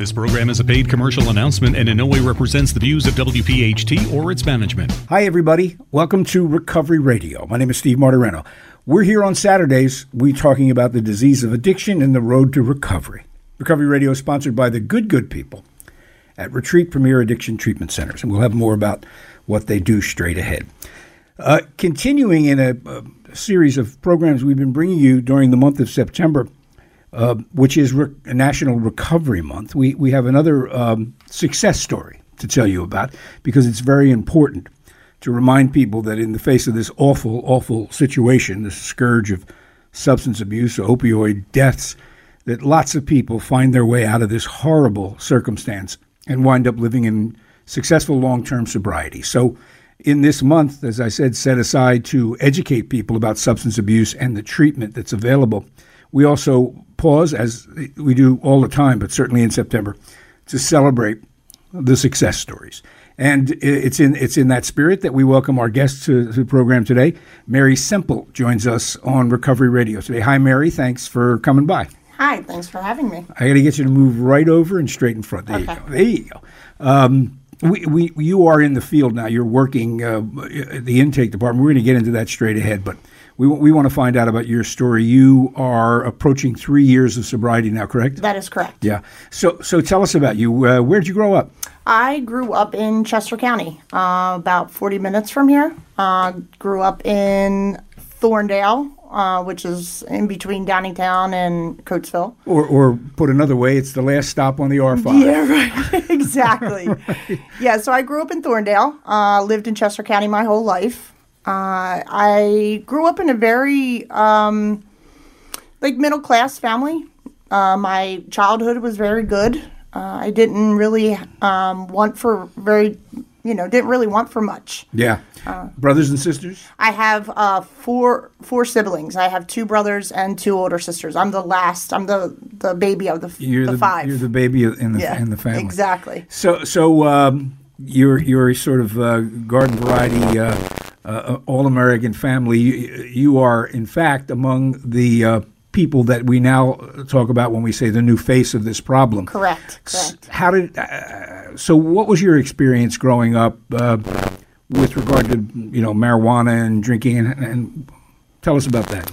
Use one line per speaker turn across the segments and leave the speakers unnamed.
This program is a paid commercial announcement and in no way represents the views of WPHT or its management.
Hi, everybody. Welcome to Recovery Radio. My name is Steve Martorano. We're here on Saturdays. We're talking about the disease of addiction and the road to recovery. Recovery Radio is sponsored by the good, good people at Retreat Premier Addiction Treatment Centers, and we'll have more about what they do straight ahead. Uh, continuing in a, a, series of programs we've been bringing you during the month of September, uh, which is Re- National Recovery Month, we, we have another um, success story to tell you about because it's very important to remind people that in the face of this awful, awful situation, this scourge of substance abuse, opioid deaths, that lots of people find their way out of this horrible circumstance and wind up living in successful long term sobriety. So, in this month, as I said, set aside to educate people about substance abuse and the treatment that's available, we also pause, as we do all the time, but certainly in September, to celebrate the success stories. And it's in it's in that spirit that we welcome our guest to, to the program today. Mary Semple joins us on Recovery Radio today. Hi, Mary. Thanks for coming by.
Hi. Thanks for having me.
I got to get you to move right over and straight in front. There okay. you go. There you go. Um, we, we, you are in the field now. You're working uh, the intake department. We're going to get into that straight ahead, but we, we want to find out about your story. You are approaching three years of sobriety now, correct?
That is correct.
Yeah. So, so tell us about you. Uh, where did you grow up?
I grew up in Chester County, uh, about 40 minutes from here. Uh, grew up in Thorndale, uh, which is in between Downingtown and Coatesville.
Or, or put another way, it's the last stop on the R5.
Yeah, right. exactly. right. Yeah, so I grew up in Thorndale, uh, lived in Chester County my whole life. Uh, I grew up in a very um, like middle class family. Uh, my childhood was very good. Uh, I didn't really um, want for very, you know, didn't really want for much.
Yeah. Uh, brothers and sisters.
I have uh, four four siblings. I have two brothers and two older sisters. I'm the last. I'm the the baby of the,
you're
the,
the
five.
You're the baby in the yeah, in the family.
Exactly.
So so um, you're you're sort of uh, garden variety uh, all American family, you, you, are in fact among the uh, people that we now talk about when we say the new face of this problem.
Correct. Correct.
How did uh, so? What was your experience growing up uh, with regard to you know marijuana and drinking, and, and tell us about that.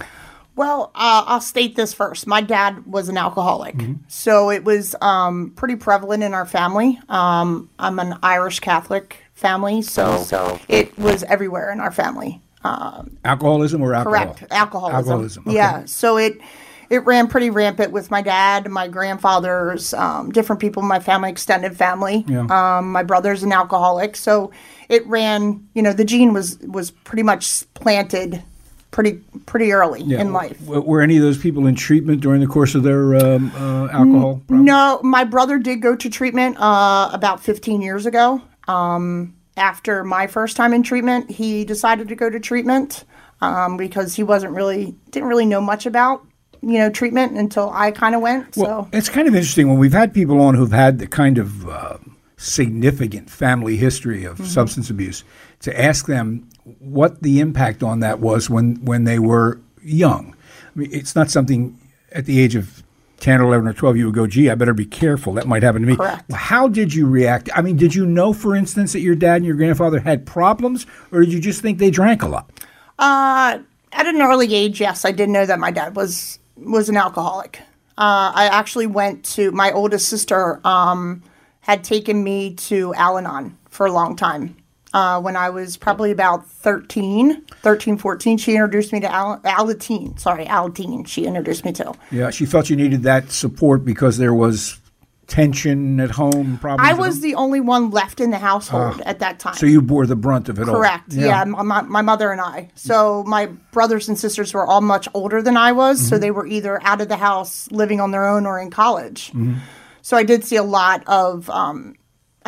Well, uh, I'll state this first. My dad was an alcoholic, mm-hmm. so it was um, pretty prevalent in our family. Um, I'm an Irish Catholic family, so, so it was everywhere in our family.
Um, Alcoholism or alcohol?
Correct, alcoholism. Alcoholism. Okay. Yeah, so it it ran pretty rampant with my dad, my grandfathers, um, different people in my family, extended family. Yeah. Um, my brother's an alcoholic, so it ran. You know, the gene was was pretty much planted pretty pretty early yeah. in life.
Were any of those people in treatment during the course of their um, uh, alcohol?
Problem? No, my brother did go to treatment uh, about 15 years ago. Um, after my first time in treatment, he decided to go to treatment um, because he wasn't really didn't really know much about you know treatment until I kind of went.
Well, so it's kind of interesting when we've had people on who've had the kind of uh, significant family history of mm-hmm. substance abuse to ask them what the impact on that was when when they were young. I mean, it's not something at the age of 10 or 11 or 12 you would go gee i better be careful. That might happen to me.
Correct.
how did you react? I mean did you know for instance that your dad and your grandfather had problems or did you just think they drank a lot?
Uh, at an early age yes i did know that my dad was was an alcoholic. Uh, i actually went to my oldest sister um, had taken me to al-anon for a long time uh, when I was probably about 13, 13, 14. She introduced me to Al- Alateen. Sorry, Alateen. She introduced me to.
Yeah, she felt you needed that support because there was tension at home. Probably.
I was the only one left in the household uh, at that time.
So you bore the brunt of it
Correct. all. Correct. Yeah, yeah my, my, mother and I. So my brothers and sisters were all much older than I was, mm-hmm. so they were either out of the house, living on their own, or in college. Mm-hmm. So I did see a lot of um,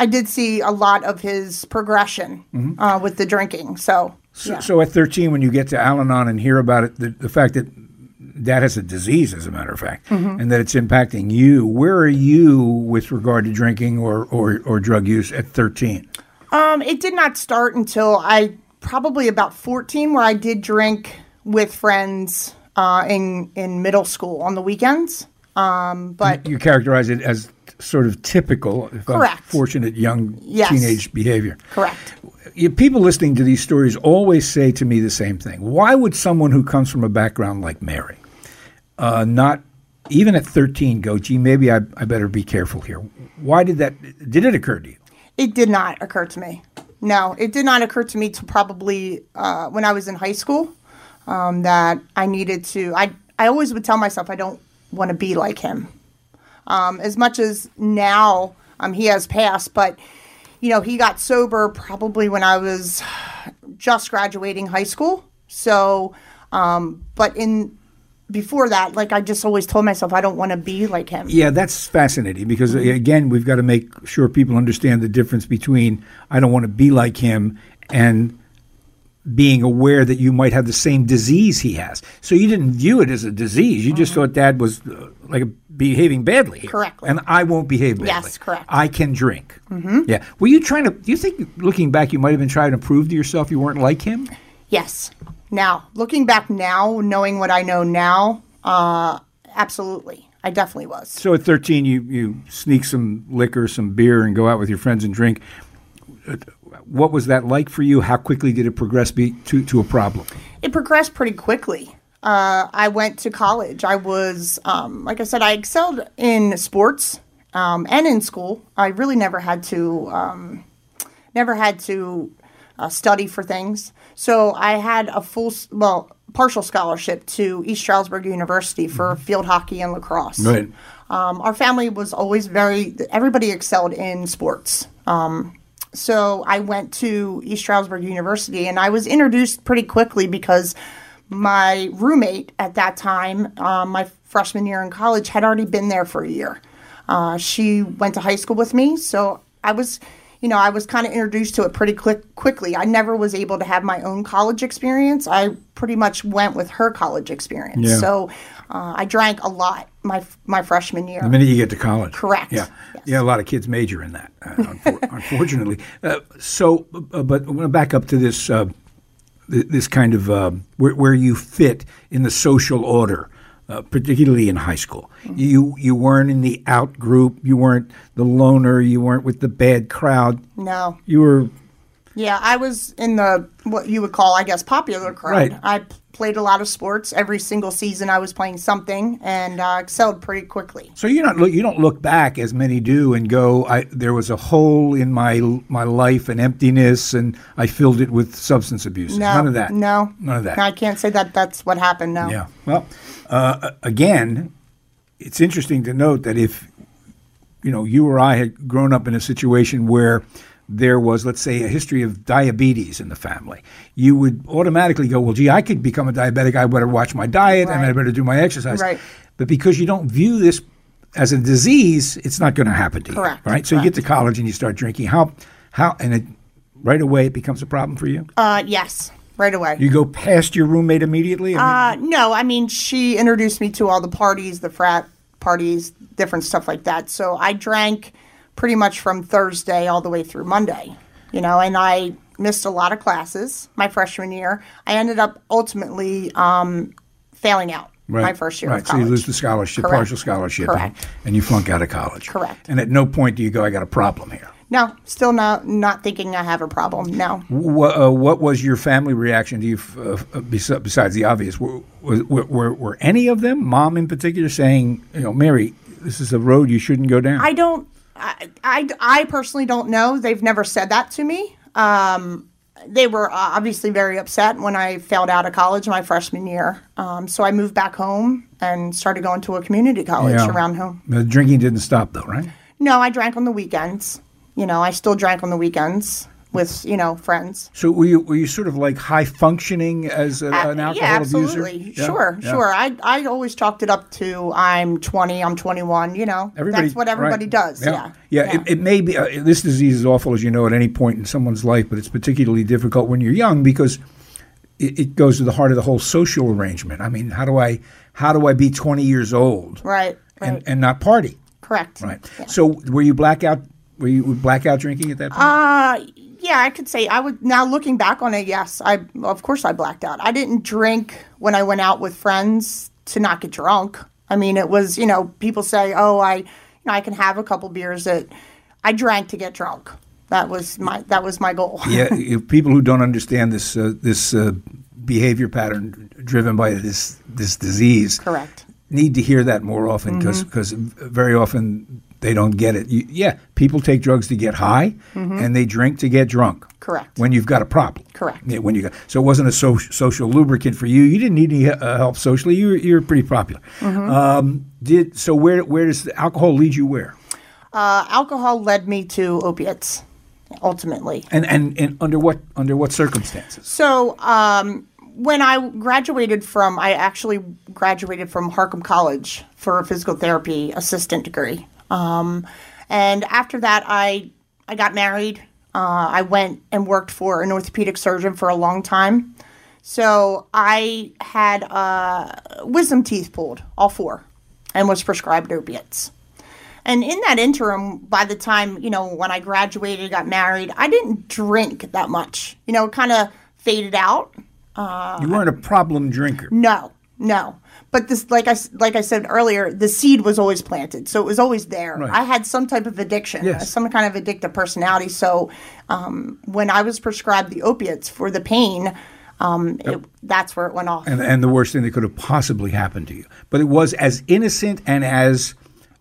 I did see a lot of his progression mm-hmm. uh, with the drinking. So,
so, yeah. so, at 13, when you get to Al Anon and hear about it, the, the fact that dad has a disease, as a matter of fact, mm-hmm. and that it's impacting you, where are you with regard to drinking or, or, or drug use at 13?
Um, it did not start until I probably about 14, where I did drink with friends uh, in in middle school on the weekends. Um, but
you, you characterize it as sort of typical, if
Correct.
unfortunate, young
Yes.
teenage behavior.
Correct.
People listening to these stories always say to me the same thing. Why would someone who comes from a background like Mary uh, not, even at 13, go, gee, maybe I, I better be careful here? Why did that, did it occur to you?
It did not occur to me. No, it did not occur to me to probably uh, when I was in high school um, that I needed to. I I always would tell myself I don't want to be like him. Um, as much as now um, he has passed, but you know he got sober probably when I was just graduating high school. So, um, but in before that, like I just always told myself I don't want to be like him.
Yeah, that's fascinating because, uh, again, we've got to make sure people understand the difference between I don't want to be like him and being aware that you might have the same disease he has. So you didn't view it as a disease. You just thought dad was uh, like behaving badly.
Correctly.
And I won't behave badly.
Yes, correct.
I can drink. Mm-hmm. Yeah. Were you trying to, do you think, looking back, you might have been trying to prove to yourself you weren't like him?
Yes. Now, looking back now, knowing what I know now, uh, absolutely. I definitely was.
So at 13, you, you sneak some liquor, some beer, and go out with your friends and drink. What was that like for you? How quickly did it progress be, to, to a problem?
It progressed pretty quickly. Uh, I went to college. I was, um, like I said, I excelled in sports um, and in school. I really never had to, um, never had to uh, study for things. So I had a full, well, partial scholarship to East Stroudsburg University for field hockey and lacrosse.
Right.
Um, our family was always very, everybody excelled in sports. Um, so I went to East Stroudsburg University and I was introduced pretty quickly because my roommate at that time, um, my freshman year in college, had already been there for a year. Uh, she went to high school with me, so I was, you know, I was kind of introduced to it pretty quick, quickly. I never was able to have my own college experience. I pretty much went with her college experience.
Yeah.
So uh, I drank a lot my my freshman year.
The minute you get to college.
Correct.
Yeah.
Yes.
Yeah, a lot of kids major in that, uh, unfor- unfortunately. Uh, so, uh, but I'm going to back up to this, uh, th- this kind of uh, where, where you fit in the social order. Uh, particularly in high school,
Mm-hmm.
you you weren't in the out group. You weren't the loner. You weren't with the bad crowd.
No.
You were
Yeah, I was in the what you would call, I guess, popular crowd.
Right.
I p- played a lot of sports. Every single season, I was playing something and uh, excelled pretty quickly.
So you not look, you don't look back as many do and go, I, there was a hole in my my life, and emptiness, and I filled it with substance abuse.
No,
None of that.
No,
none of that.
I can't say that that's what happened. No.
Yeah. Well, uh, again, it's interesting to note that if you know you or I had grown up in a situation where there was, let's say, a history of diabetes in the family, you would automatically go, "Well, gee, I could become a diabetic. I better watch my diet and I better do my exercise."
Right.
But because you don't view this as a disease, it's not going to happen to
Correct.
you, right? So you get to college and you start drinking. How, how, and it right away it becomes a problem for you.
Uh, yes, right away.
You go past your roommate immediately. I mean,
Uh, no, I mean, she introduced me to all the parties, the frat parties, different stuff like that. So I drank pretty much from Thursday all the way through Monday, you know, and I missed a lot of classes my freshman year. I ended up ultimately um, failing out my first year
Right. So you lose the scholarship,
Correct.
partial scholarship, and-
Correct.
And, you flunk out of college.
Correct.
And at no point do you go, I got a problem here.
No, still not not thinking I have a problem. No.
What, uh, what was your family reaction to you, f- uh, uh, besides the obvious? Were, were, were, were any of them, mom in particular, saying, you know, Mary, this is a road you shouldn't go down?
I don't. I, I, I personally don't know. They've never said that to me. Um, they were uh, obviously very upset when I failed out of college my freshman year. Um, so I moved back home and started going to a community college
Yeah.
around home.
The drinking didn't stop, though, right?
No, I drank on the weekends. You know, I still drank on the weekends with you know friends.
So were you, were you sort of like high functioning as a, an
Uh,
alcohol
yeah,
abuser?
absolutely.
Yeah,
Sure,
yeah.
sure. I I always chalked it up to I'm 20, I'm 21. You know, that's what everybody
right.
does. Yeah,
yeah. It, it may be uh, this disease is awful as you know at any point in someone's life, but it's particularly difficult when you're young because it, it goes to the heart of the whole social arrangement. I mean, how do I how do I be 20 years old
right, right,
and, and not party?
correct.
Right.
Yeah.
So were you blackout? Were you blackout drinking at that point?
Uh, yeah, I could say I would. Now looking back on it, yes, I of course I blacked out. I didn't drink when I went out with friends to not get drunk. I mean, it was you know people say, oh, I, you know, I can have a couple beers that I drank to get drunk. That was my that was my goal.
yeah, if people who don't understand this uh, this uh, behavior pattern driven by this this disease,
Correct.
need to hear that more often because
Mm-hmm.
very often they don't get it. You, yeah, people take drugs to get high, and they drink to get drunk.
Mm-hmm. Correct.
When you've got a problem.
Correct.
Yeah, when you got, so it wasn't a so, social lubricant for you. You didn't need any uh, help socially. You were, you were pretty popular.
Mm-hmm.
Um, did so? Where where does the alcohol lead you? Where?
Uh, alcohol led me to opiates, ultimately.
And, and and under what under what circumstances?
So um, when I graduated from, I actually graduated from Harcum College for a physical therapy assistant degree. Um, and after that, I I got married. Uh, I went and worked for an orthopedic surgeon for a long time. So I had uh, wisdom teeth pulled, all four, and was prescribed opiates. And in that interim, by the time, you know, when I graduated, got married, I didn't drink that much. You know, kind of faded out.
you weren't a problem drinker.
No, no. But this, like I, like I said earlier, the seed was always planted. So it was always there.
Right.
I had some type of addiction,
Yes.
some kind of addictive personality. So um, when I was prescribed the opiates for the pain, um, it, that's where it went off.
and, and the worst thing that could have possibly happened to you. But it was as innocent and as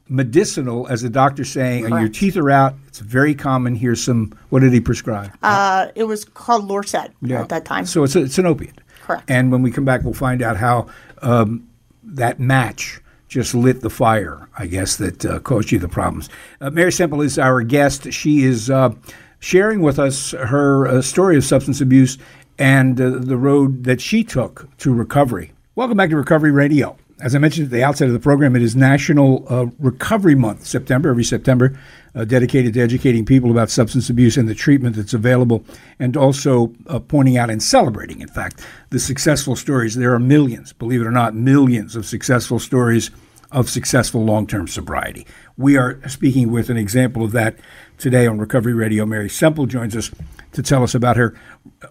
medicinal as the doctor saying, "your teeth are out." It's very common. Here's some. What did he prescribe?
Uh, it was called Lorcet at that time.
So it's a, it's an opiate.
Correct.
And when we come back, we'll find out how um, that match just lit the fire. I guess that uh, caused you the problems. Uh, Mary Semple is our guest. She is uh, sharing with us her uh, story of substance abuse and uh, the road that she took to recovery. Welcome back to Recovery Radio. As I mentioned at the outset of the program, it is National uh, Recovery Month, September, every September, uh, dedicated to educating people about substance abuse and the treatment that's available, and also uh, pointing out and celebrating, in fact, the successful stories. There are millions, believe it or not, millions of successful stories of successful long term sobriety. We are speaking with an example of that today on Recovery Radio. Mary Semple joins us to tell us about her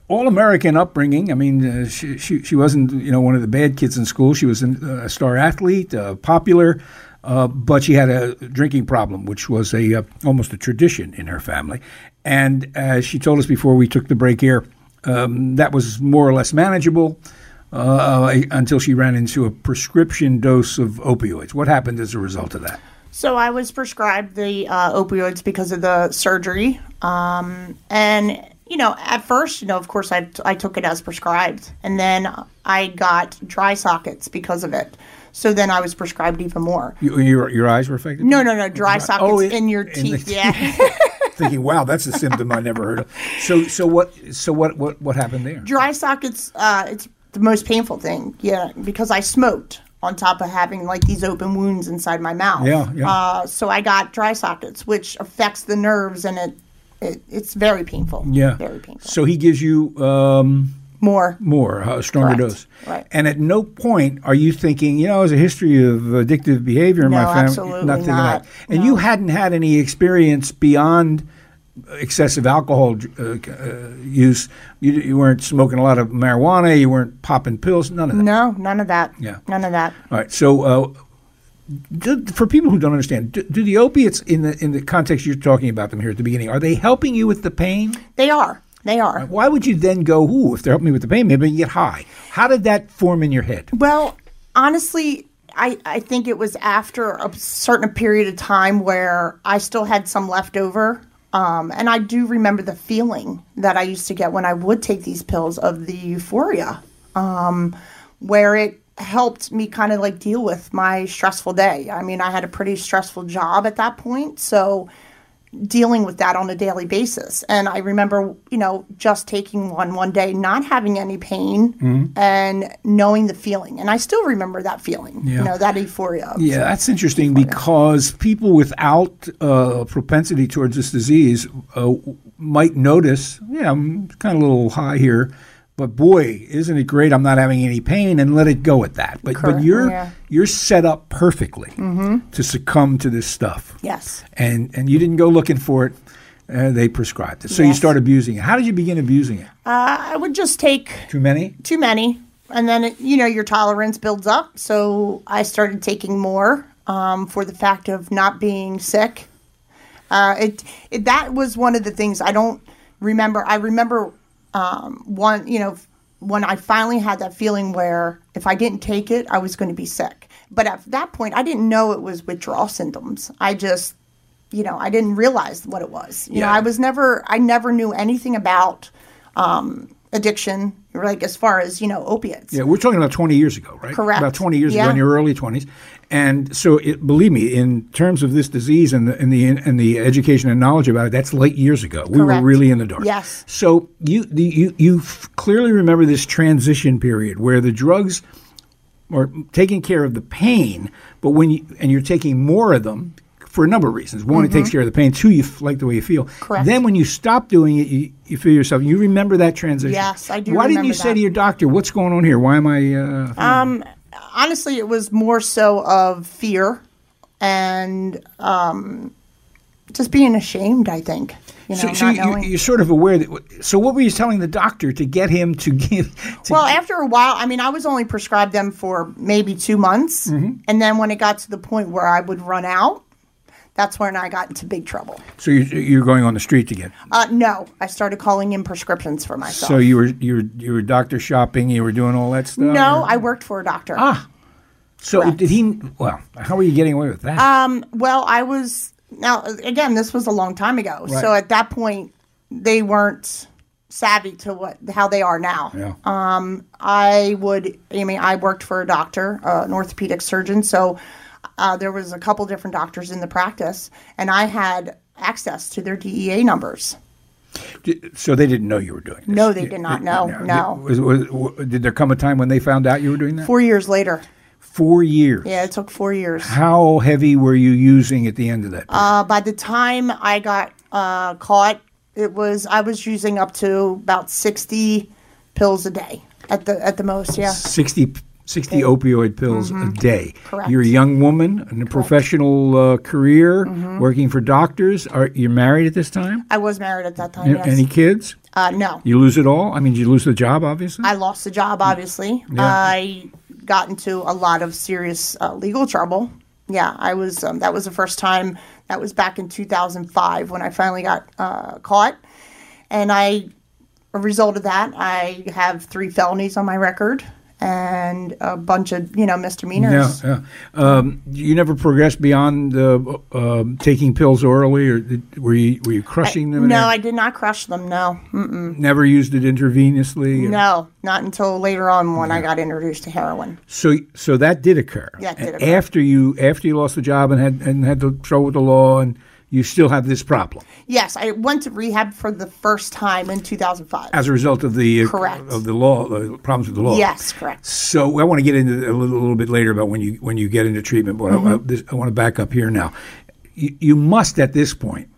all American upbringing. I mean, uh, she, she, she wasn't, you know, one of the bad kids in school. She was an, a star athlete, uh, popular, uh, but she had a drinking problem, which was a uh, almost a tradition in her family. And as she told us before we took the break here, um, that was more or less manageable uh, until she ran into a prescription dose of opioids. What happened as a result of that?
So I was prescribed the uh, opioids because of the surgery, um, and you know, at first, you know, of course, I I took it as prescribed, and then I got dry sockets because of it. So then I was prescribed even more.
You, your, your eyes were affected?
No, no, no, dry sockets
Oh,
in, your
in the
teeth. yeah,
Thinking, wow, that's a symptom I never heard of. So, so what? So what? What? What happened there?
dry sockets. Uh, it's the most painful thing. Yeah, because I smoked on top of having like these open wounds inside my mouth.
Yeah, yeah.
Uh, so I got dry sockets, which affects the nerves, and it, it it's very painful.
Yeah,
very painful.
So he gives you um,
More.
more, a stronger
Correct.
dose.
Right.
And at no point are you thinking, you know, there's a history of addictive behavior in my family.
absolutely
Nothing
not.
Like that. And you hadn't had any experience beyond excessive alcohol uh, uh, use. You, you weren't smoking a lot of marijuana. You weren't popping pills. None of that.
No, none of that.
Yeah.
None of that.
All right. So, uh, for people who don't understand, do, do the opiates in the in the context you're talking about them here at the beginning are they helping you with the pain?
They are. They are.
Why would you then go, "Ooh, if they're helping me with the pain, maybe I can get high"? How did that form in your head?
Well, honestly, I, I think it was after a certain period of time where I still had some left over. Um, and I do remember the feeling that I used to get when I would take these pills of the euphoria, um, where it helped me kind of like deal with my stressful day. I mean, I had a pretty stressful job at that point. So dealing with that on a daily basis. And I remember, you know, just taking one one day, not having any pain
Mm-hmm.
and knowing the feeling. And I still remember that feeling, you know, that euphoria.
Yeah, that's interesting because people without uh, propensity towards this disease uh, might notice, yeah, I'm kind of a little high here, but boy, isn't it great? I'm not having any pain, and let it go at that. But but you're
yeah.
you're set up perfectly to succumb to this stuff.
Yes.
and and you didn't go looking for it. Uh, they prescribed it, so you start abusing it. How did you begin abusing it?
Uh, I would just take
Too many?
too many. And then, it, you know, your tolerance builds up. So I started taking more. um, for the fact of not being sick. Uh, it, it that was one of the things I don't remember. I remember um, one, you know, when I finally had that feeling where if I didn't take it, I was going to be sick. But at that point, I didn't know it was withdrawal symptoms. I just, you know, I didn't realize what it was. You know, I was never, I never knew anything about um, addiction, like as far as you know, opiates.
Yeah, we're talking about 20 years ago, right?
Correct.
About 20 years ago in your early 20s. And so, it, believe me, in terms of this disease and the, and the and the education and knowledge about it, that's late years ago. We were really in the dark.
Yes.
So you you you clearly remember this transition period where the drugs are taking care of the pain, but when you and you're taking more of them for a number of reasons. One, it takes care of the pain. Two, you f- like the way you feel.
Mm-hmm. Correct.
Then, when you stop doing it, you, you feel yourself. You remember that transition.
Yes, I do
Why didn't you
remember
say to your doctor, "What's going on here? Why am I?" Uh,
Um, honestly, it was more so of fear and um, just being ashamed. I think you know,
so, so you, you're sort of aware that. So, what were you telling the doctor to get him to give? To,
well, after a while, I mean, I was only prescribed them for maybe two months,
Mm-hmm.
and then when it got to the point where I would run out, that's when I got into big trouble.
so you, you're going on the street to get.
Uh, no, I started calling in prescriptions for myself.
So you were you were you were doctor shopping. You were doing all that stuff.
no,
or-
I worked for a doctor.
Ah. So
Correct.
did he? Well, how are you getting away with that?
Um, well, I was now again. This was a long time ago,
Right.
so at that point, they weren't savvy to what how they are now.
yeah.
Um, I would. I mean, I worked for a doctor, uh, an orthopedic surgeon, so uh, there was a couple different doctors in the practice, and I had access to their DEA numbers.
So they didn't know you were doing this.
No, they did not know. No.
Was, was, was, did there come a time when they found out you were doing that?
Four years later,
Four years.
yeah, it took four years.
How heavy were you using at the end of that?
Uh, by the time I got uh, caught, it was I was using up to about sixty pills a day at the at the most. Yeah.
60, 60 opioid pills a day.
Mm-hmm. Correct.
You're a young woman in a professional uh, career,
Mm-hmm.
working for doctors. Are you married at this time?
I was married at that time.
A-
Yes.
Any kids?
uh, no.
You lose it all? I mean, you lose the job, obviously?
I lost the job, obviously. I got into a lot of serious uh, legal trouble. Yeah, I was. Um, that was the first time. That was back in 2005 when I finally got uh, caught, and I, a result of that, I have three felonies on my record and a bunch of you know misdemeanors.
yeah. Um, you never progressed beyond uh, um taking pills orally, or did, were you were you crushing them?
No,
there?
I did not crush them. No, Mm,
never used it intravenously. or-
no, not until later on when I got introduced to heroin.
So, so that did occur.
That did occur.
After you, after you lost the job and had and had the trouble with the law, and you still have this problem
Yes, I went to rehab for the first time in 2005.
as a result of the
Correct.
of the law, the problems with the law.
Yes, correct.
So I want to get into a little, little bit later about when you when you get into treatment, but I, I,
Mm-hmm.
this, I want to back up here now. You, you must at this point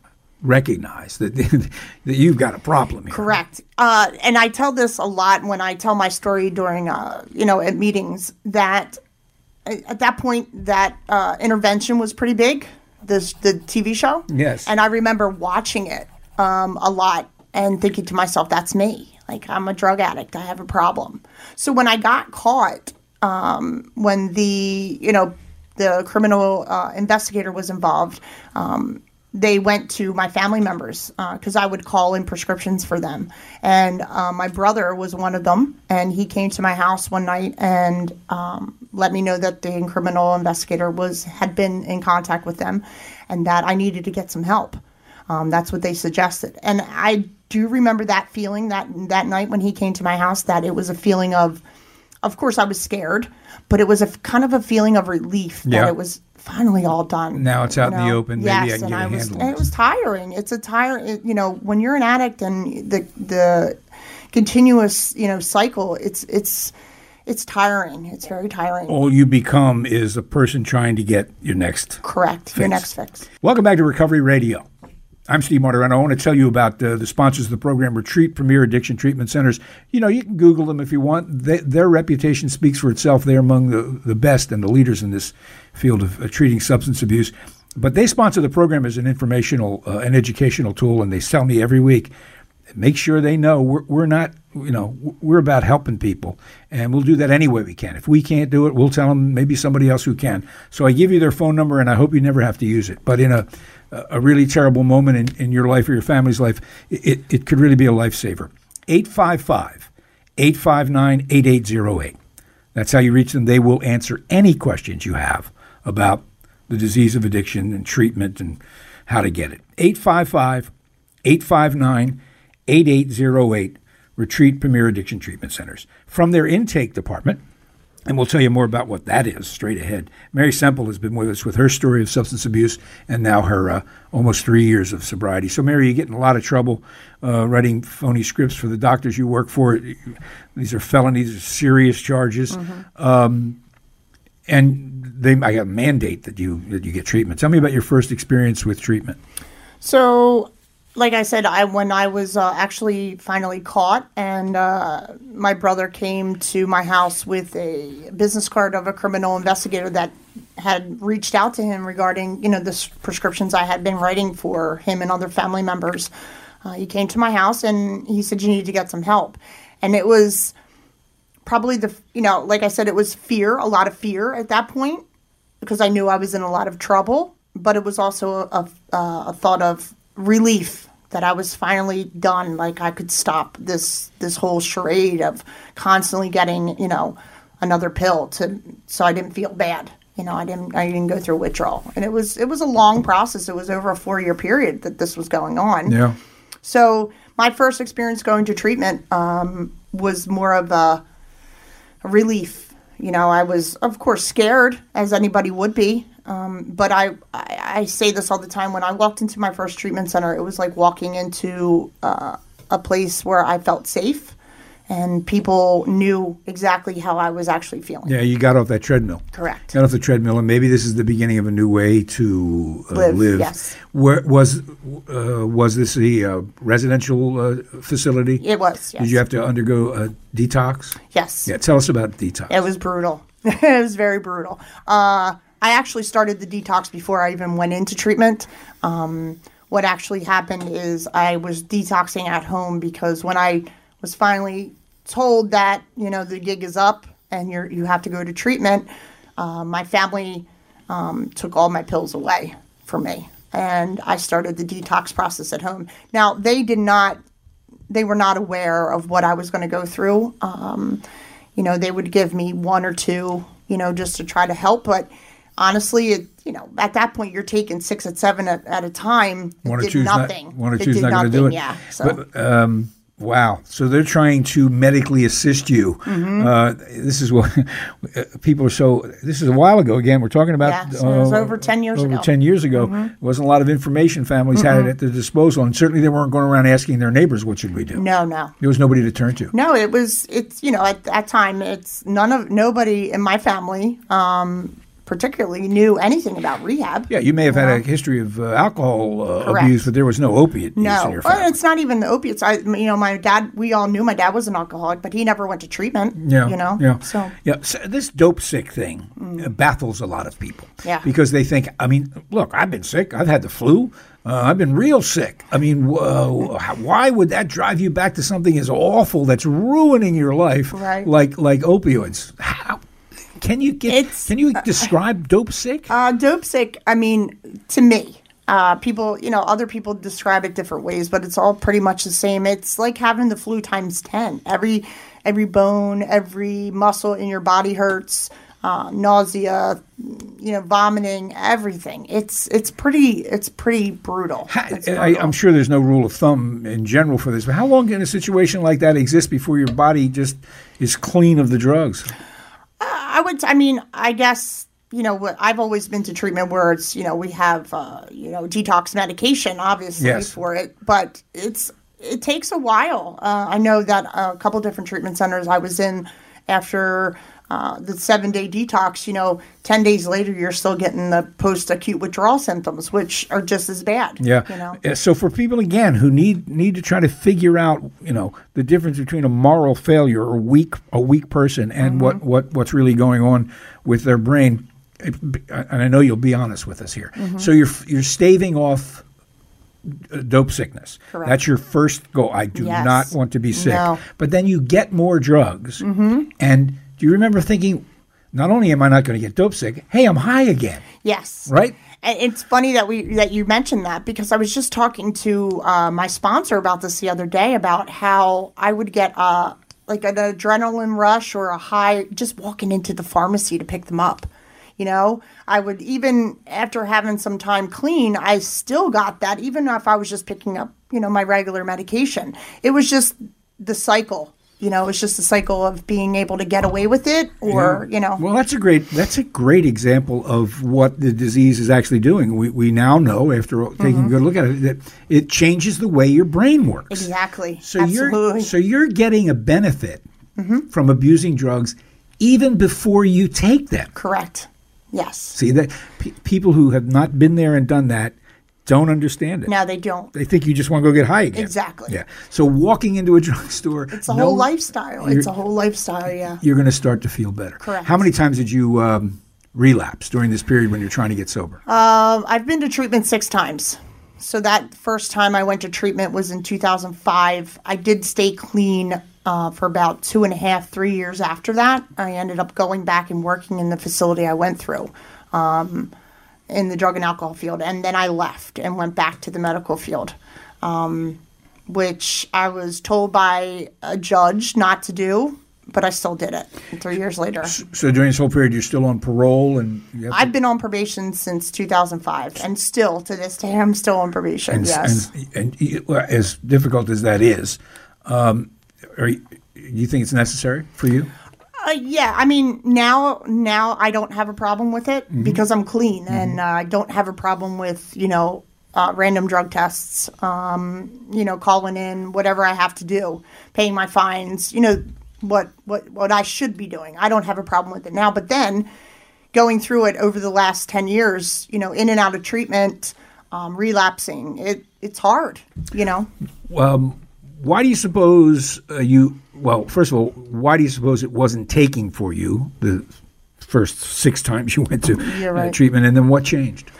recognize that that you've got a problem here.
Correct. Uh, and I tell this a lot when I tell my story during, uh, you know, at meetings that at that point that uh, intervention was pretty big. This the TV show.
Yes.
And I remember watching it um, a lot and thinking to myself, "That's me. Like I'm a drug addict. I have a problem." So when I got caught, um, when the you know the criminal uh, investigator was involved. Um, they went to my family members because I would call in prescriptions for them. And uh, my brother was one of them. And he came to my house one night and um, let me know that the criminal investigator was had been in contact with them and that I needed to get some help. Um, that's what they suggested. And I do remember that feeling that that night when he came to my house that it was a feeling of, of course, I was scared, but it was a kind of a feeling of relief that
Yeah.
it was finally all done.
Now it's out
you
in the
know?
open. Maybe I
Yes,
can
and I was, and it was tiring. It's a tire. It, you know, when you're an addict and the the continuous you know cycle, it's it's it's tiring. It's very tiring.
All you become is a person trying to get your next
Correct. Your next fix.
Welcome back to Recovery Radio. I'm Steve Martorano. I want to tell you about uh, the sponsors of the program, Retreat Premier Addiction Treatment Centers. You know, you can Google them if you want. They, their reputation speaks for itself. They're among the, the best and the leaders in this field of uh, treating substance abuse. But they sponsor the program as an informational uh, and educational tool, and they tell me every week make sure they know we're, we're not, you know, we're about helping people, and we'll do that any way we can. If we can't do it, we'll tell them maybe somebody else who can. So I give you their phone number, and I hope you never have to use it. But in a a really terrible moment in, in your life or your family's life, it, it could really be a lifesaver. 855 859 8808. That's how you reach them. They will answer any questions you have about the disease of addiction and treatment and how to get it. 855 859 8808, Retreat Premier Addiction Treatment Centers. From their intake department, and we'll tell you more about what that is straight ahead. Mary Semple has been with us with her story of substance abuse and now her uh, almost three years of sobriety. So, Mary, you get in a lot of trouble uh, writing phony scripts for the doctors you work for. These are felonies, serious charges. Mm-hmm. Um, and they I got a mandate that you that you get treatment. Tell me about your first experience with treatment.
So like I said, I when I was uh, actually finally caught, and uh, my brother came to my house with a business card of a criminal investigator that had reached out to him regarding you know the prescriptions I had been writing for him and other family members. Uh, he came to my house and he said you need to get some help, and it was probably the you know like I said it was fear, a lot of fear at that point because I knew I was in a lot of trouble, but it was also a, a, a thought of relief that I was finally done. Like I could stop this this whole charade of constantly getting you know another pill to so I didn't feel bad. You know, I didn't I didn't go through withdrawal, and it was it was a long process. It was over a four year period that this was going on.
Yeah.
So my first experience going to treatment um, was more of a, a relief. You know, I was of course scared, as anybody would be. Um, but I, I, I say this all the time. When I walked into my first treatment center, it was like walking into uh, a place where I felt safe, and people knew exactly how I was actually feeling.
Yeah, you got off that treadmill.
Correct.
Got off the treadmill, and maybe this is the beginning of a new way to uh,
live,
live.
Yes.
Where was uh, was this a uh, residential uh, facility?
It was. Yes.
Did you have to undergo a detox?
Yes.
Yeah. Tell us about detox.
It was brutal. it was very brutal. I actually started the detox before I even went into treatment. Um, what actually happened is I was detoxing at home because when I was finally told that you know the gig is up and you you have to go to treatment, uh, my family um, took all my pills away from me, and I started the detox process at home. Now they did not, they were not aware of what I was going to go through. Um, you know, they would give me one or two, you know, just to try to help, but honestly, it, you know, at that point you're taking six at seven at, at a time.
One or two's
nothing.
not one or
It
two's not going to do it.
Yeah. So
But, um, wow. So they're trying to medically assist you.
Mm-hmm.
Uh, this is what people are so. This is a while ago. Again, we're talking about.
Yeah, so it was over 10 years
over
ago. Mm-hmm.
ten years ago. There wasn't a lot of information families had at their disposal, and certainly they weren't going around asking their neighbors what should we do.
no, no.
There was nobody to turn to.
No, it was it's you know at that time it's none of nobody in my family um, particularly knew anything about rehab.
Yeah, you may have had a history of uh, alcohol uh, abuse, but there was no opiate use in
No, well,
family.
it's not even the opiates. I, you know, my dad. We all knew my dad was an alcoholic, but he never went to treatment.
Yeah,
you know.
Yeah,
So Mm.
yeah. So this dope sick thing uh, baffles a lot of people.
Yeah.
because they think. I mean, look, I've been sick. I've had the flu. Uh, I've been real sick. I mean, wh- why would that drive you back to something as awful that's ruining your life,
Right.
like like opioids? Can you get?
It's-
can you describe dope sick?
Uh, dope sick, I mean, to me, uh, people, you know, other people describe it different ways, but it's all pretty much the same. It's like having the flu times 10. Every, every bone, every muscle in your body hurts, uh, nausea, you know, vomiting, everything. It's, it's pretty, it's pretty brutal. It's
I,
brutal.
I'm sure there's no rule of thumb in general for this, but how long can a situation like that exist before your body just is clean of the drugs?
I would. I mean, I guess you know. what- I've always been to treatment where it's you know we have uh, you know detox medication obviously
Yes.
for it, but it's it takes a while. Uh, I know that a couple different treatment centers I was in after. Uh, the seven day detox, you know, 10 days later, you're still getting the post acute withdrawal symptoms, which are just as bad.
Yeah.
You know?
So for people again who need need to try to figure out, you know, the difference between a moral failure or weak a weak person and what,
Mm-hmm.
what what's really going on with their brain, and I know you'll be honest with us here.
Mm-hmm.
So you're you're staving off uh, dope sickness.
Correct.
That's your first goal. I do
Yes.
not want to be sick.
No.
But then you get more drugs. Mm-hmm. And do you remember thinking, not only am I not going to get dope sick, hey, I'm high again,
Yes.
right?
And it's funny that we that you mentioned that because I was just talking to uh, my sponsor about this the other day about how I would get uh, like an adrenaline rush or a high just walking into the pharmacy to pick them up. You know, I would even after having some time clean, I still got that even if I was just picking up, you know, my regular medication. It was just the cycle. You know, it's just a cycle of being able to get away with it or, you know,
Well, that's a great that's a great example of what the disease is actually doing. We, we now know after taking a good look at it that it changes the way your brain works.
exactly.
So
Absolutely. Mm-hmm.
you're so you're getting a benefit from abusing drugs even before you take them.
Correct. Yes.
See that pe- people who have not been there and done that don't understand it.
No, they don't.
They think you just want to go get high again.
Exactly.
Yeah. So walking into a drugstore,
It's a
no-
whole lifestyle. It's a whole lifestyle, yeah.
You're going to start to feel better.
Correct.
How many times did you um, relapse during this period when you're trying to get sober?
Um, I've been to treatment six times. So that first time I went to treatment was in 2005. I did stay clean uh, for about two and a half, three years after that. I ended up going back and working in the facility I went through. Um, in the drug and alcohol field, and then I left and went back to the medical field, um, which I was told by a judge not to do, but I still did it. Three years later,
so during this whole period, you're still on parole, and you have to-
I've been on probation since 2005, and still to this day, I'm still on probation.
and,
yes,
and, and as difficult as that is, um, are you, do you think it's necessary for you?
Uh, yeah. I mean, now now I don't have a problem with it
Mm-hmm.
because I'm clean, and uh, I don't have a problem with you know uh, random drug tests. Um, you know, calling in whatever I have to do, paying my fines. You know what what what I should be doing. I don't have a problem with it now, but then going through it over the last 10 years, you know, in and out of treatment, um, relapsing, it it's hard, you know.
Um, why do you suppose uh, you? Well, first of all, why do you suppose it wasn't taking for you the first six times you went to
You're
uh, treatment, and then what changed?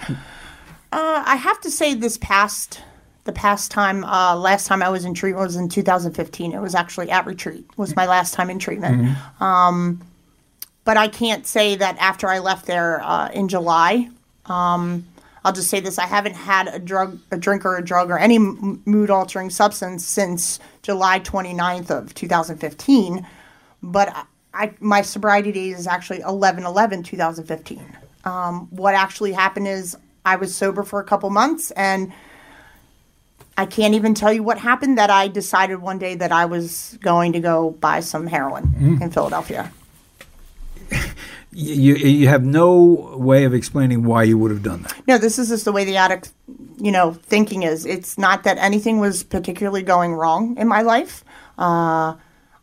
Uh, I have to say this past the past time uh, last time I was in treatment was in 2015. It was actually at retreat. Was my last time in treatment. Um, but I can't say that after I left there uh, in July. Um, I'll just say this: I haven't had a drug, a drink, or a drug, or any mood altering substance since July 29th of 2015. But I, I my sobriety date is actually 11 11 2015. Um, what actually happened is I was sober for a couple months and I can't even tell you what happened that I decided one day that I was going to go buy some heroin in Philadelphia.
You, you have no way of explaining why you would have done that.
No, this is just the way the addict, you know, thinking is. It's not that anything was particularly going wrong in my life. Uh,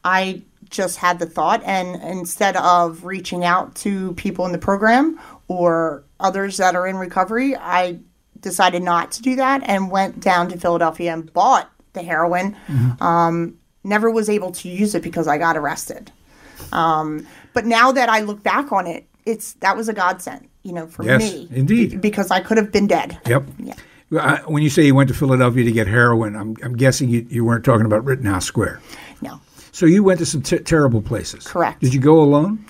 I just had the thought, and instead of reaching out to people in the program or others that are in recovery, I decided not to do that and went down to Philadelphia and bought the heroin. Um, never was able to use it because I got arrested. Um, but now that I look back on it, it's that was a godsend, you know, for
Yes,
me.
indeed.
Be- because I could have been dead.
Yep.
Yeah.
When you say you went to Philadelphia to get heroin, I'm, I'm guessing you, you weren't talking about Rittenhouse Square.
No.
So you went to some t- terrible places.
Correct.
Did you go alone?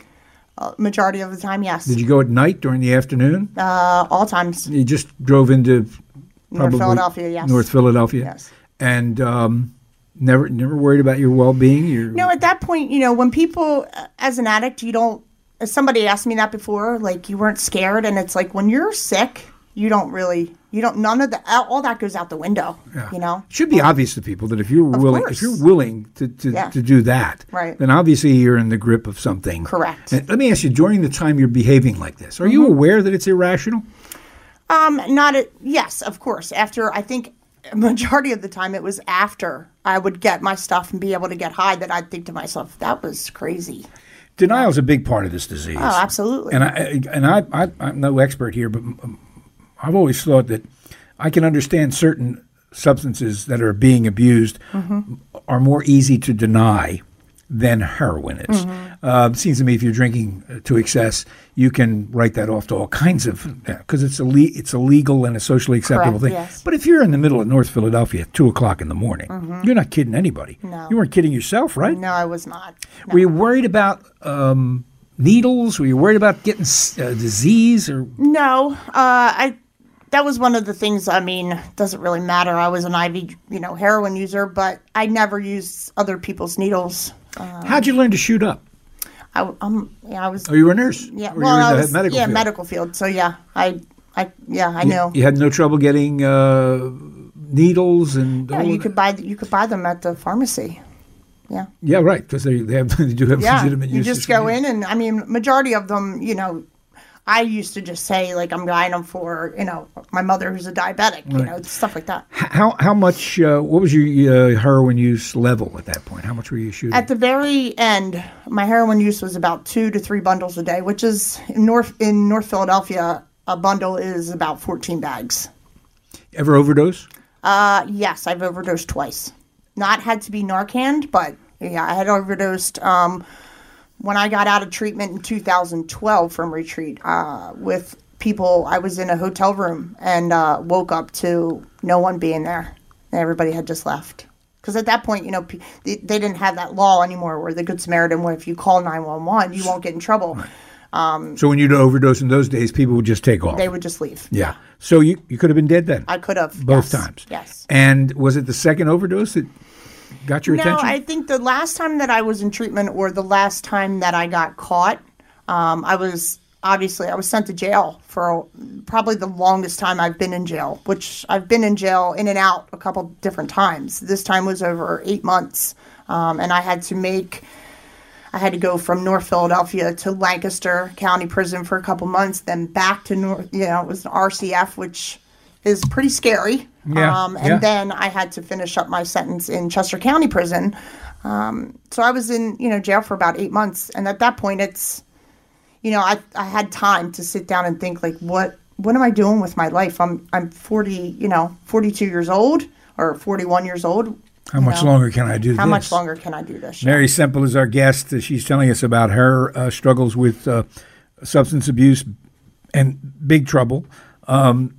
Uh, majority of the time, yes.
Did you go at night during the afternoon?
uh, all times.
You just drove into probably
Philadelphia, yes.
North Philadelphia.
Yes.
And um, never never worried about your well being. Your
No, at that point, you know, when people, uh, as an addict, you don't. Somebody asked me that before, like you weren't scared, and it's like when you're sick, you don't really, you don't. None of the all that goes out the window. yeah. You know.
It should be obvious to people that if you're willing,
course.
if you're willing to, to,
Yeah.
to do that,
Right.
then obviously you're in the grip of something.
Correct.
And let me ask you: during the time you're behaving like this, are you
Mm-hmm.
aware that it's irrational?
Um, not a, yes, of course. After I think a majority of the time it was after I would get my stuff and be able to get high that I'd think to myself that was crazy.
Denial is a big part of this disease.
Oh, absolutely.
And I and I, I I'm no expert here, but I've always thought that I can understand certain substances that are being abused
Mm-hmm.
are more easy to deny than heroin is. Uh, seems to me if you're drinking uh, to excess, you can write that off to all kinds of because it's ille- it's illegal and a socially acceptable
Correct,
thing.
yes.
But if you're in the middle of North Philadelphia at two o'clock in the morning, you're not kidding anybody.
No.
You weren't kidding yourself, right?
No, I was not. No.
Were you worried about um, needles? Were you worried about getting uh, disease or
No, uh, I. That was one of the things. I mean, doesn't really matter. I was an IV, you know, heroin user, but I never used other people's needles.
How'd you learn to shoot up?
I, I'm, yeah, I was.
Oh, you were a nurse.
yeah, well, I
were in the
was,
medical
yeah,
field?
medical field. So yeah, I, I, yeah, I
You-
know.
You had no trouble getting uh, needles and
Yeah, you could buy, you could buy them at the pharmacy. Yeah.
Yeah, right. Because they they, have, they do have
Yeah,
legitimate
you just go in, and I mean, majority of them, you know, I used to just say like I'm buying them for you know my mother who's a diabetic, you know, stuff like that.
How how much? Uh, what was your uh, heroin use level at that point? How much were you shooting?
At the very end, my heroin use was about two to three bundles a day, which is in North in North Philadelphia. A bundle is about 14 bags.
Ever overdose?
Uh, yes, I've overdosed twice. Not had to be Narcan, but yeah, I had overdosed. Um, when I got out of treatment in 2012 from retreat uh, with people, I was in a hotel room and uh, woke up to no one being there. Everybody had just left. Because at that point, you know, they, they didn't have that law anymore where the Good Samaritan, where if you call 911, you won't get in trouble.
So when you'd overdose in those days, people would just take off.
They would just leave.
yeah. So you you could have been dead then.
I could have.
both
yes,
times.
Yes.
And was it the second overdose that got your
No,
attention?
I think the last time that I was in treatment, or the last time that I got caught, um, I was obviously I was sent to jail for probably the longest time I've been in jail. Which I've been in jail in and out a couple different times. This time was over eight months, um, and I had to make. I had to go from North Philadelphia to Lancaster County Prison for a couple months, then back to North. You know, it was an RCF, which is pretty scary.
Yeah,
Um, and
yeah.
then I had to finish up my sentence in Chester County Prison. Um, so I was in, you know, jail for about eight months, and at that point, it's, you know, I I had time to sit down and think like, what what am I doing with my life? I'm I'm forty, you know, forty two years old or forty one years old.
how much
know.
longer can I do
How
this?
How much longer can I do this?
Mary Semple is our guest. Uh, She's telling us about her uh, struggles with uh, substance abuse and big trouble, um,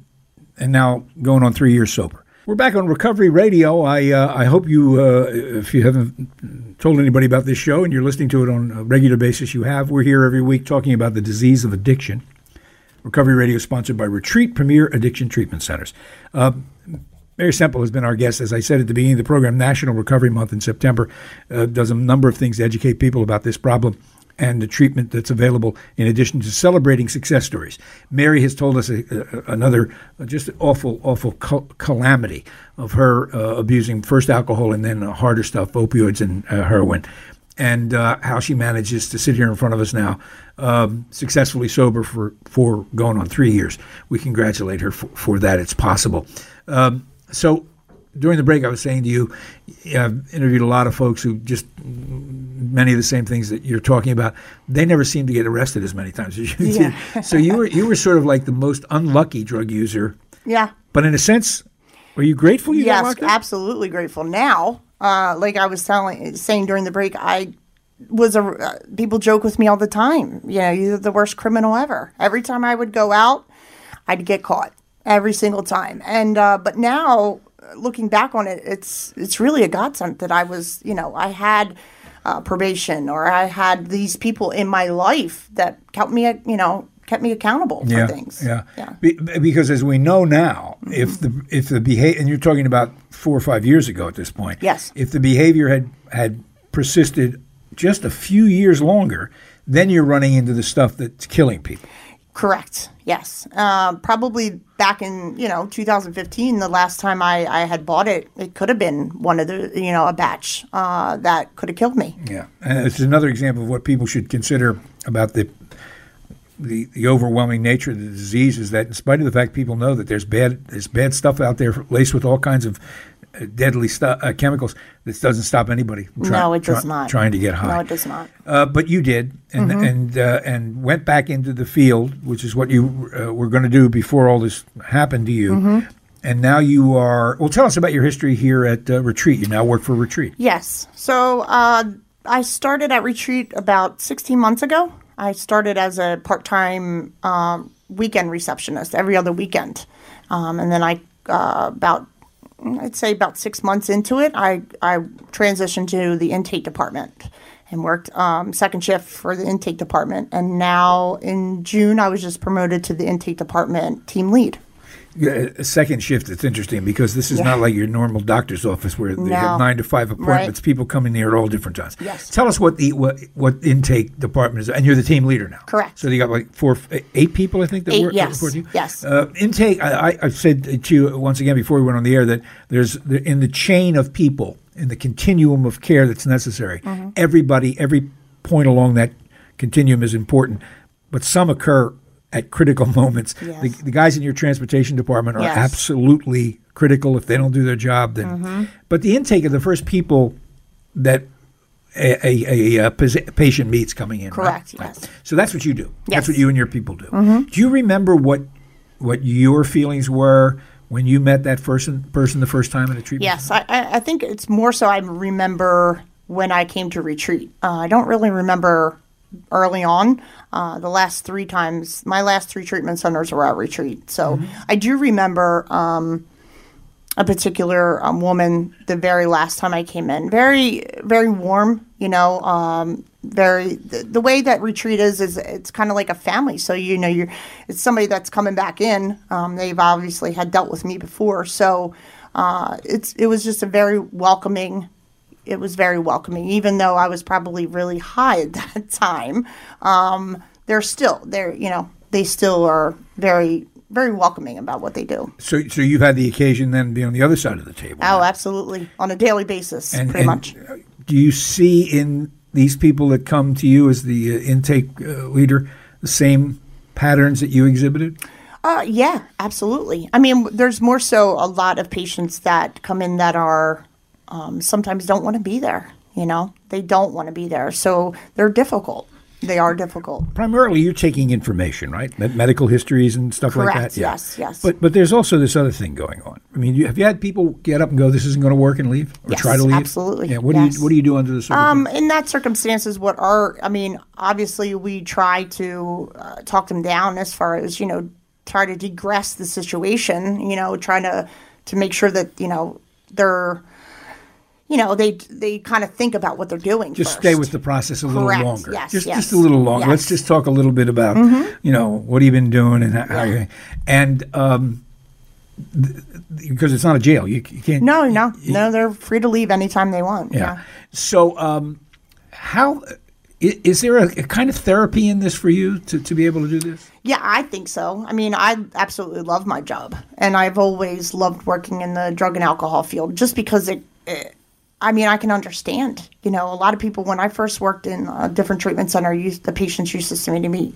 and now going on three years sober. We're back on Recovery Radio. I uh, I hope you, uh, if you haven't told anybody about this show and you're listening to it on a regular basis, you have. We're here every week talking about the disease of addiction. Recovery Radio is sponsored by Retreat Premier Addiction Treatment Centers. Uh, Mary Semple has been our guest, as I said at the beginning of the program. National Recovery Month in September uh, does a number of things to educate people about this problem and the treatment that's available. In addition to celebrating success stories, Mary has told us a, a, another just awful, awful cal- calamity of her uh, abusing first alcohol and then uh, harder stuff, opioids and uh, heroin and uh, how she manages to sit here in front of us now, um, successfully sober for, for going on three years. We congratulate her for, for that. It's possible. Um, so during the break, I was saying to you, I've interviewed a lot of folks who just many of the same things that you're talking about. They never seem to get arrested as many times as you
Yeah.
did. So you were you were sort of like the most unlucky drug user,
Yeah.
but in a sense, were you grateful you got
yes,
locked up?
absolutely grateful. Now, uh, like I was telling, saying during the break, I was a. Uh, people joke with me all the time. You know, you're the worst criminal ever. Every time I would go out, I'd get caught every single time. And uh, but now, looking back on it, it's it's really a godsend that I was. You know, I had. Uh, probation, or I had these people in my life that kept me, you know, kept me accountable for things.
Yeah,
yeah.
Be, because as we know now, if the if the behavior, and you're talking about four or five years ago at this point,
Yes.
if the behavior had had persisted just a few years longer, then you're running into the stuff that's killing people.
Correct. Yes. Uh, probably back in you know 2015, the last time I, I had bought it, it could have been one of the you know a batch uh, that could have killed me.
Yeah, and it's another example of what people should consider about the. The, the overwhelming nature of the disease is that, in spite of the fact people know that there's bad there's bad stuff out there laced with all kinds of deadly stu- uh, chemicals, this doesn't stop anybody. From try-
no, it does
try-
not.
Trying to get high.
No, it does not.
Uh, but you did, and
Mm-hmm.
and uh, and went back into the field, which is what you uh, were going to do before all this happened to you.
Mm-hmm.
And now you are. Well, tell us about your history here at uh, Retreat. You now work for Retreat.
Yes. So uh, I started at retreat about 16 months ago. I started as a part time um, weekend receptionist every other weekend. Um, and then I, uh, about, I'd say about six months into it, I, I transitioned to the intake department and worked um, second shift for the intake department. And now in June, I was just promoted to the intake department team lead.
Yeah, a second shift. It's interesting because this is
Yeah.
not like your normal doctor's office where they
No.
have nine to five appointments.
Right.
People come in there at all different times.
Yes.
Tell us what the what, what intake department is, and you're the team leader now.
Correct.
So you got like four, eight people, I think that
Eight,
work
yes, yes.
Uh, intake. I, I, I've said to you once again before we went on the air that there's in the chain of people in the continuum of care that's necessary.
Mm-hmm.
Everybody, every point along that continuum is important, but some occur at critical moments.
Yes.
The, the guys in your transportation department are
Yes.
absolutely critical. If they don't do their job, then.
Mm-hmm.
But the intake of the first people that a, a, a, uh pos- patient meets coming in.
Correct,
Right.
yes.
So that's what you do. That's
Yes. Mm-hmm.
what you and your people do. Do you remember what what your feelings were when you met that person person the first time in a treatment?
Yes, I, I I think it's more so I remember when I came to retreat. Uh, I don't really remember early on. Uh, the last three times, my last three treatment centers were at retreat. So I do remember um, a particular um, woman the very last time I came in. Very, very warm, you know. Um, very the, the way that retreat is is it's kind of like a family. So you know you're it's somebody that's coming back in. Um, they've obviously had dealt with me before, so uh, it's it was just a very welcoming. It was very welcoming, even though I was probably really high at that time. Um, they're still they're you know they still are very very welcoming about what they do.
So so you've had the occasion then to be on the other side of the table.
Oh, absolutely, on a daily basis,
and,
pretty
and
much.
Do you see in these people that come to you as the uh, intake uh, leader the same patterns that you exhibited?
Uh, yeah, absolutely. I mean, there's more so a lot of patients that come in that are um, sometimes don't want to be there. You know, they don't want to be there, so they're difficult. They are difficult.
Primarily, you're taking information, right? Med- medical histories and stuff like that. Yeah.
yes, yes.
But but there's also this other thing going on. I mean, you, have you had people get up and go, "This isn't going to work," and leave, or
Yes,
try to leave?
absolutely,
Yeah. What
yes.
do you What do you do under the circumstances?
Um, in that circumstances, what are I mean, obviously we try to uh, talk them down as far as you know, try to degress the situation. You know, trying to to make sure that you know they're, you know, they they kind of think about what they're doing.
just
first.
stay with the process a little
Correct,
longer.
yes,
just
yes,
just a little longer. Let's.
Mm-hmm.
just talk a little bit about you know what have you been doing and how, you and um, th- because it's not a jail, you, you can't.
No, no, no. They're free to leave anytime they want.
Yeah. So um, how is there a, a kind of therapy in this for you to, to be able to do this?
Yeah, I think so. I mean, I absolutely love my job, and I've always loved working in the drug and alcohol field, just because it. it I mean, I can understand. You know, a lot of people when I first worked in a different treatment center, used the patients used to say to me,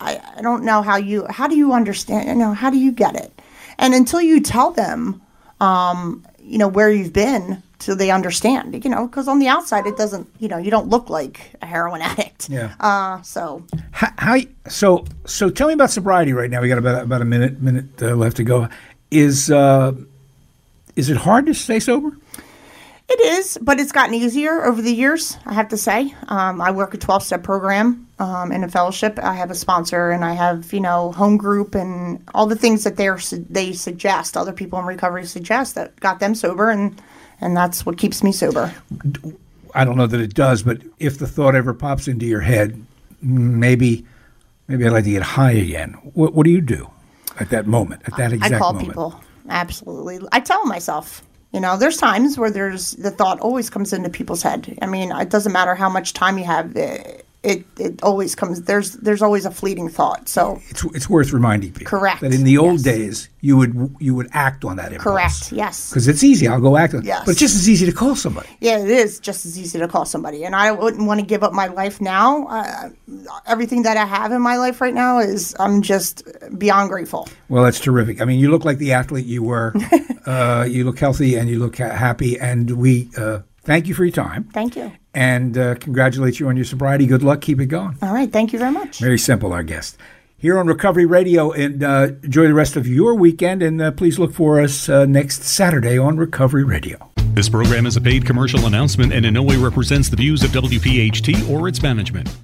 I, I don't know how you how do you understand you know how do you get it and until you tell them um, you know where you've been so they understand you know because on the outside it doesn't you know you don't look like a heroin addict
Yeah.
uh, so
How, how so so tell me about sobriety right now. We got about about a minute minute uh, left to go. Is uh, is it hard to stay sober?
It is, but it's gotten easier over the years, I have to say. Um, I work a 12 step program um, in a fellowship. I have a sponsor and I have, you know, home group and all the things that they're, su- they suggest, other people in recovery suggest that got them sober. And, and that's what keeps me sober.
I don't know that it does, but if the thought ever pops into your head, maybe maybe I'd like to get high again. What, what do you do at that moment? At that exact moment?
I call
moment?
people. Absolutely. I tell myself, you know, there's times where there's the thought always comes into people's head. I mean, it doesn't matter how much time you have. It, it, it always comes. There's there's always a fleeting thought. So
It's, it's worth reminding people
Correct,
that in the old
yes.
days you would you would act on that impulse.
correct. Yes.
Because it's easy. I'll go act on it.
Yes.
But it's just as easy to call somebody.
Yeah, it is just as easy to call somebody, and I wouldn't want to give up my life now. Uh, everything that I have in my life right now is I'm just beyond grateful.
Well, that's terrific. I mean, you look like the athlete you were. uh, you look healthy and you look ha- happy. And we uh, thank you for your time
Thank you.
And uh, congratulate you on your sobriety. Good luck. Keep it going.
All right, thank you very much.
Mary Semple, our guest. Here on Recovery Radio, and uh, enjoy the rest of your weekend. And uh, please look for us uh, next Saturday on Recovery Radio.
This program is a paid commercial announcement and in no way represents the views of WPHT or its management.